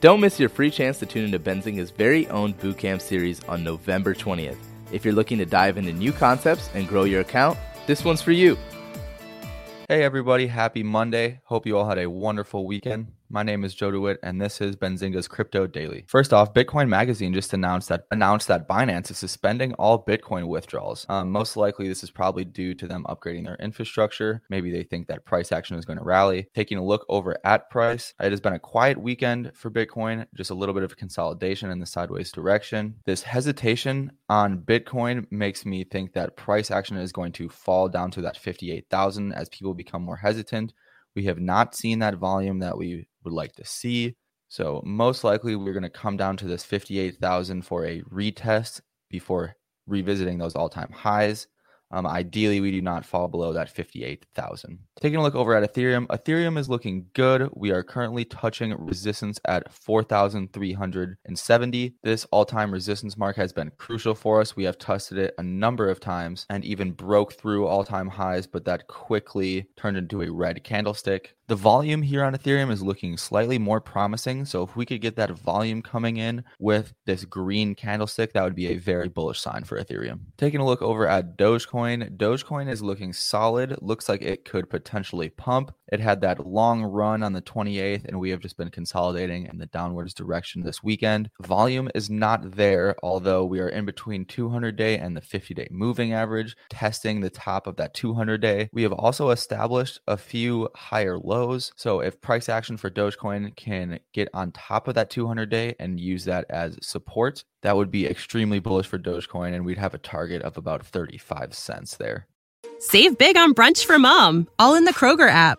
Don't miss your free chance to tune into Benzinga's very own Bootcamp series on November 20th. If you're looking to dive into new concepts and grow your account, this one's for you. Hey, everybody. Happy Monday. Hope you all had a wonderful weekend. My name is Joe DeWitt, and this is Benzinga's Crypto Daily. First off, Bitcoin Magazine just announced that announced that Binance is suspending all Bitcoin withdrawals. Um, most likely, this is probably due to them upgrading their infrastructure. Maybe they think that price action is going to rally. Taking a look over at price, it has been a quiet weekend for Bitcoin, just a little bit of consolidation in the sideways direction. This hesitation on Bitcoin makes me think that price action is going to fall down to that 58,000 as people become more hesitant. We have not seen that volume that we would like to see. So most likely we're going to come down to this 58,000 for a retest before revisiting those all-time highs. Um, ideally, we do not fall below that 58,000. Taking a look over at Ethereum, Ethereum is looking good. We are currently touching resistance at 4,370. This all time resistance mark has been crucial for us. We have tested it a number of times and even broke through all time highs, but that quickly turned into a red candlestick. The volume here on Ethereum is looking slightly more promising. So if we could get that volume coming in with this green candlestick, that would be a very bullish sign for Ethereum. Taking a look over at Dogecoin, Dogecoin is looking solid. Looks like it could potentially pump. It had that long run on the 28th, and we have just been consolidating in the downwards direction this weekend. Volume is not there, although we are in between 200 day and the 50 day moving average, testing the top of that 200 day. We have also established a few higher lows. So if price action for Dogecoin can get on top of that 200 day and use that as support, that would be extremely bullish for Dogecoin, and we'd have a target of about 35 cents there. Save big on brunch for mom, all in the Kroger app.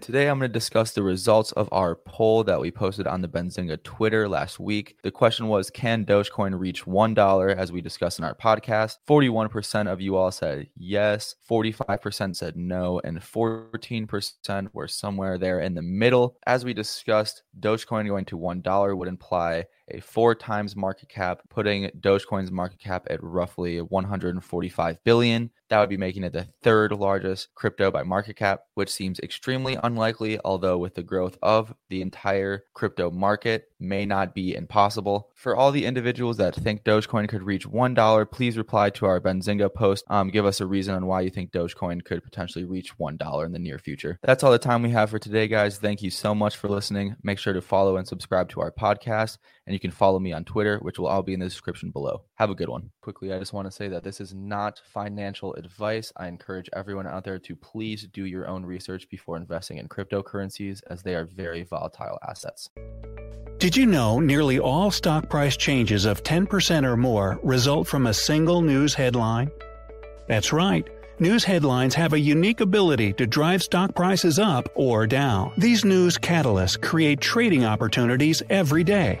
And today I'm going to discuss the results of our poll that we posted on the Benzinga Twitter last week. The question was Can Dogecoin reach $1 as we discussed in our podcast? 41% of you all said yes, 45% said no, and 14% were somewhere there in the middle. As we discussed, Dogecoin going to $1 would imply a four times market cap, putting Dogecoin's market cap at roughly 145 billion. That would be making it the third largest crypto by market cap, which seems extremely unlikely, although with the growth of the entire crypto market, may not be impossible. For all the individuals that think Dogecoin could reach $1, please reply to our Benzinga post. Um, give us a reason on why you think Dogecoin could potentially reach $1 in the near future. That's all the time we have for today, guys. Thank you so much for listening. Make sure to follow and subscribe to our podcast, and you can follow me on Twitter, which will all be in the description below. Have a good one. Quickly, I just want to say that this is not financial advice. I encourage everyone out there to please do your own research before investing in cryptocurrencies, as they are very volatile assets. Did you know nearly all stock price changes of 10% or more result from a single news headline? That's right. News headlines have a unique ability to drive stock prices up or down. These news catalysts create trading opportunities every day.